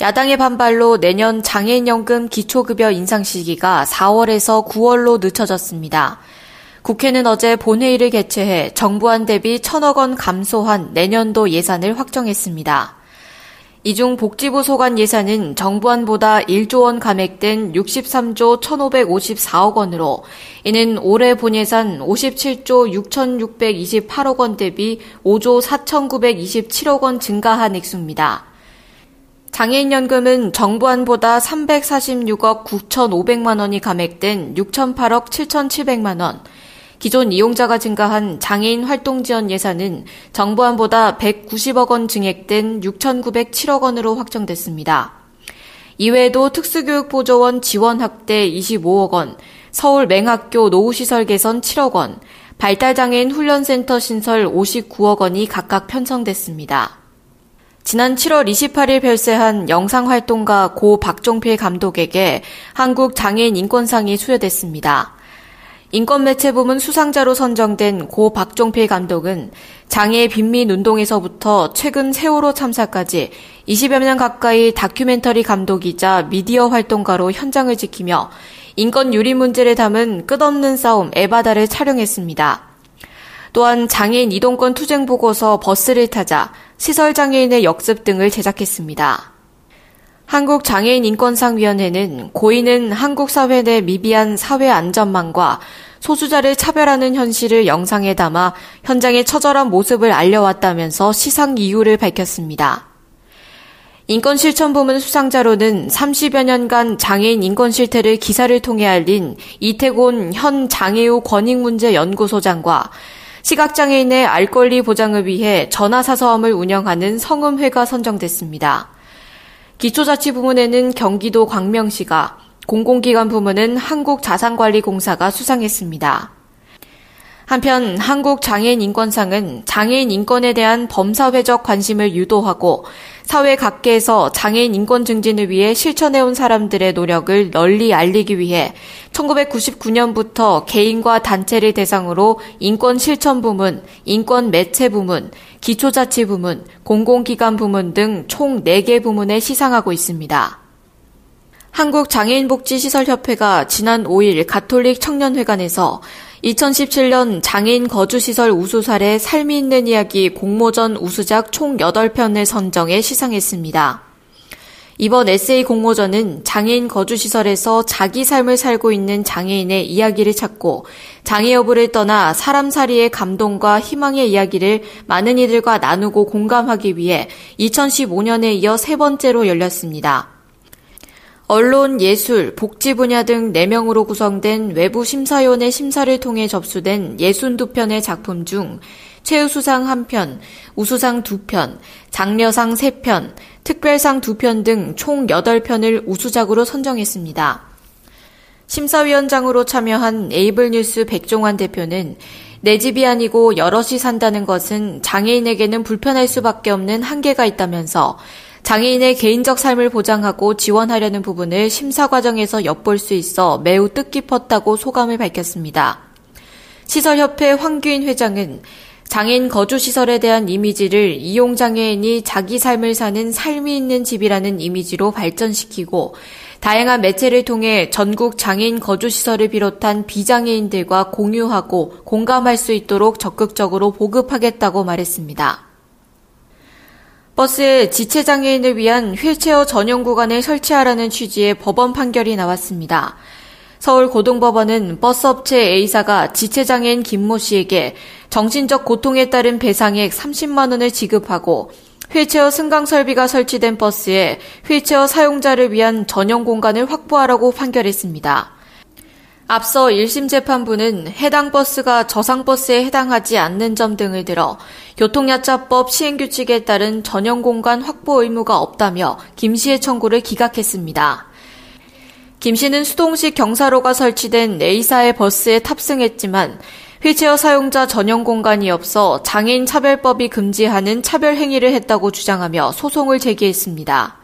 야당의 반발로 내년 장애인연금 기초급여 인상 시기가 4월에서 9월로 늦춰졌습니다. 국회는 어제 본회의를 개최해 정부안 대비 천억 원 감소한 내년도 예산을 확정했습니다. 이 중 복지부 소관 예산은 정부안보다 1조 원 감액된 63조 1,554억 원으로 이는 올해 본예산 57조 6,628억 원 대비 5조 4,927억 원 증가한 액수입니다. 장애인연금은 정부안보다 346억 9,500만 원이 감액된 6,008억 7,700만 원, 기존 이용자가 증가한 장애인 활동 지원 예산은 정부안보다 190억 원 증액된 6,907억 원으로 확정됐습니다. 이외에도 특수교육보조원 지원 확대 25억 원, 서울 맹학교 노후시설 개선 7억 원, 발달장애인 훈련센터 신설 59억 원이 각각 편성됐습니다. 지난 7월 28일 별세한 영상활동가 고 박종필 감독에게 한국 장애인 인권상이 수여됐습니다. 인권매체부문 수상자로 선정된 고 박종필 감독은 장애 빈민 운동에서부터 최근 세월호 참사까지 20여 년 가까이 다큐멘터리 감독이자 미디어 활동가로 현장을 지키며 인권 유리 문제를 담은 끝없는 싸움 에바다를 촬영했습니다. 또한 장애인 이동권 투쟁 보고서 버스를 타자 시설 장애인의 역습 등을 제작했습니다. 한국장애인인권상위원회는 고인은 한국 사회 내 미비한 사회 안전망과 소수자를 차별하는 현실을 영상에 담아 현장의 처절한 모습을 알려왔다면서 시상 이유를 밝혔습니다. 인권실천부문 수상자로는 30여 년간 장애인 인권 실태를 기사를 통해 알린 이태곤 현 장애우 권익문제연구소장과 시각장애인의 알 권리 보장을 위해 전화사서함을 운영하는 성음회가 선정됐습니다. 기초자치부문에는 경기도 광명시가, 공공기관 부문은 한국자산관리공사가 수상했습니다. 한편 한국 장애인 인권상은 장애인 인권에 대한 범사회적 관심을 유도하고 사회 각계에서 장애인 인권 증진을 위해 실천해온 사람들의 노력을 널리 알리기 위해 1999년부터 개인과 단체를 대상으로 인권 실천 부문, 인권 매체 부문, 기초자치 부문, 공공기관 부문 등 총 4개 부문에 시상하고 있습니다. 한국장애인복지시설협회가 지난 5일 가톨릭 청년회관에서 2017년 장애인 거주시설 우수 사례 삶이 있는 이야기 공모전 우수작 총 8편을 선정해 시상했습니다. 이번 에세이 공모전은 장애인 거주시설에서 자기 삶을 살고 있는 장애인의 이야기를 찾고 장애 여부를 떠나 사람살이의 감동과 희망의 이야기를 많은 이들과 나누고 공감하기 위해 2015년에 이어 세 번째로 열렸습니다. 언론, 예술, 복지 분야 등 4명으로 구성된 외부 심사위원회 심사를 통해 접수된 62편의 작품 중 최우수상 1편, 우수상 2편, 장려상 3편, 특별상 2편 등 총 8편을 우수작으로 선정했습니다. 심사위원장으로 참여한 에이블뉴스 백종환 대표는 내 집이 아니고 여럿이 산다는 것은 장애인에게는 불편할 수밖에 없는 한계가 있다면서 장애인의 개인적 삶을 보장하고 지원하려는 부분을 심사 과정에서 엿볼 수 있어 매우 뜻깊었다고 소감을 밝혔습니다. 시설협회 황규인 회장은 장애인 거주시설에 대한 이미지를 이용장애인이 자기 삶을 사는 삶이 있는 집이라는 이미지로 발전시키고 다양한 매체를 통해 전국 장애인 거주시설을 비롯한 비장애인들과 공유하고 공감할 수 있도록 적극적으로 보급하겠다고 말했습니다. 버스에 지체장애인을 위한 휠체어 전용 구간을 설치하라는 취지의 법원 판결이 나왔습니다. 서울고등법원은 버스업체 A사가 지체장애인 김모 씨에게 정신적 고통에 따른 배상액 30만 원을 지급하고 휠체어 승강 설비가 설치된 버스에 휠체어 사용자를 위한 전용 공간을 확보하라고 판결했습니다. 앞서 1심 재판부는 해당 버스가 저상버스에 해당하지 않는 점 등을 들어 교통야차법 시행규칙에 따른 전용 공간 확보 의무가 없다며 김 씨의 청구를 기각했습니다. 김 씨는 수동식 경사로가 설치된 A사의 버스에 탑승했지만 휠체어 사용자 전용 공간이 없어 장애인 차별법이 금지하는 차별 행위를 했다고 주장하며 소송을 제기했습니다.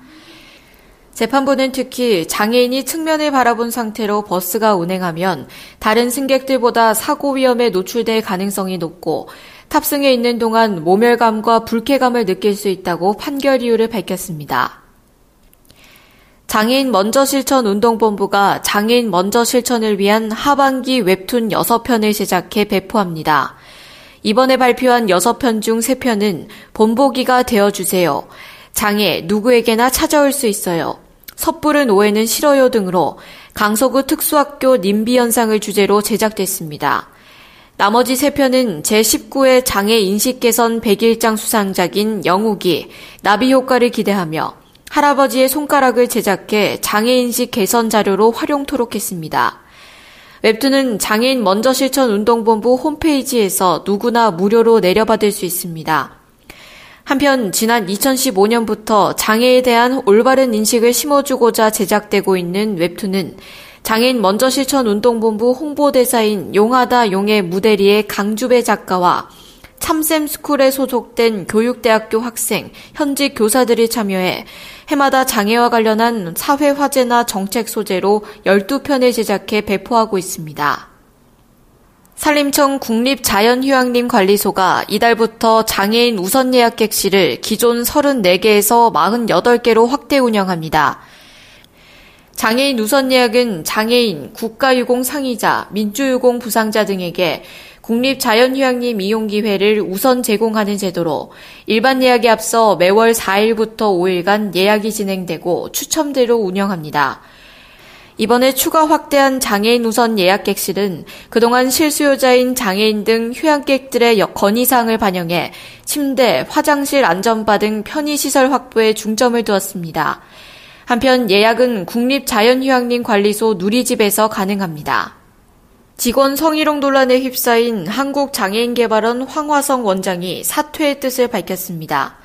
재판부는 특히 장애인이 측면을 바라본 상태로 버스가 운행하면 다른 승객들보다 사고 위험에 노출될 가능성이 높고 탑승해 있는 동안 모멸감과 불쾌감을 느낄 수 있다고 판결 이유를 밝혔습니다. 장애인 먼저 실천 운동본부가 장애인 먼저 실천을 위한 하반기 웹툰 6편을 제작해 배포합니다. 이번에 발표한 6편 중 3편은 본보기가 되어주세요. 장애 누구에게나 찾아올 수 있어요. 섣부른 오해는 싫어요 등으로 강서구 특수학교 님비 현상을 주제로 제작됐습니다. 나머지 세 편은 제19회 장애 인식 개선 100일장 수상작인 영욱이 나비 효과를 기대하며 할아버지의 손가락을 제작해 장애 인식 개선 자료로 활용토록 했습니다. 웹툰은 장애인 먼저 실천 운동본부 홈페이지에서 누구나 무료로 내려받을 수 있습니다. 한편 지난 2015년부터 장애에 대한 올바른 인식을 심어주고자 제작되고 있는 웹툰은 장애인 먼저 실천 운동본부 홍보대사인 용하다 용의 무대리의 강주배 작가와 참샘 스쿨에 소속된 교육대학교 학생, 현직 교사들이 참여해 해마다 장애와 관련한 사회 화제나 정책 소재로 12편을 제작해 배포하고 있습니다. 산림청 국립자연휴양림 관리소가 이달부터 장애인 우선 예약 객실을 기존 34개에서 48개로 확대 운영합니다. 장애인 우선 예약은 장애인, 국가유공 상의자, 민주유공 부상자 등에게 국립자연휴양림 이용기회를 우선 제공하는 제도로 일반 예약에 앞서 매월 4일부터 5일간 예약이 진행되고 추첨대로 운영합니다. 이번에 추가 확대한 장애인 우선 예약 객실은 그동안 실수요자인 장애인 등 휴양객들의 건의사항을 반영해 침대, 화장실 안전바 등 편의시설 확보에 중점을 두었습니다. 한편 예약은 국립자연휴양림 관리소 누리집에서 가능합니다. 직원 성희롱 논란에 휩싸인 한국장애인개발원 황화성 원장이 사퇴의 뜻을 밝혔습니다.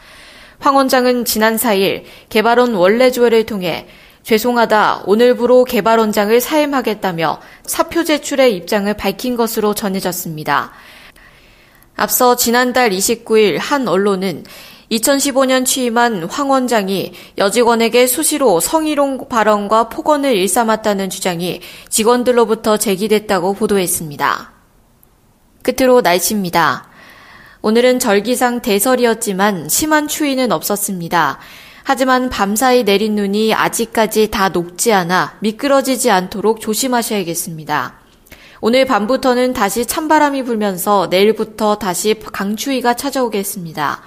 황 원장은 지난 4일 개발원 원내 조회를 통해 죄송하다 오늘부로 개발원장을 사임하겠다며 사표 제출의 입장을 밝힌 것으로 전해졌습니다. 앞서 지난달 29일 한 언론은 2015년 취임한 황 원장이 여직원에게 수시로 성희롱 발언과 폭언을 일삼았다는 주장이 직원들로부터 제기됐다고 보도했습니다. 끝으로 날씨입니다. 오늘은 절기상 대설이었지만 심한 추위는 없었습니다. 하지만 밤사이 내린 눈이 아직까지 다 녹지 않아 미끄러지지 않도록 조심하셔야겠습니다. 오늘 밤부터는 다시 찬바람이 불면서 내일부터 다시 강추위가 찾아오겠습니다.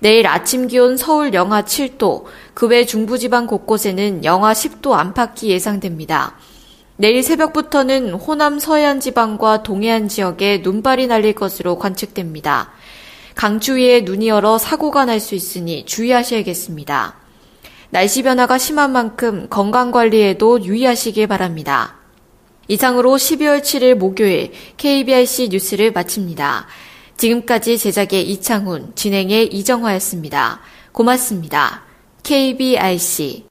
내일 아침 기온 서울 영하 7도, 그 외 중부지방 곳곳에는 영하 10도 안팎이 예상됩니다. 내일 새벽부터는 호남 서해안 지방과 동해안 지역에 눈발이 날릴 것으로 관측됩니다. 강추위에 눈이 얼어 사고가 날 수 있으니 주의하셔야겠습니다. 날씨 변화가 심한 만큼 건강관리에도 유의하시길 바랍니다. 이상으로 12월 7일 목요일 KBRC 뉴스를 마칩니다. 지금까지 제작의 이창훈, 진행의 이정화였습니다. 고맙습니다. KBRC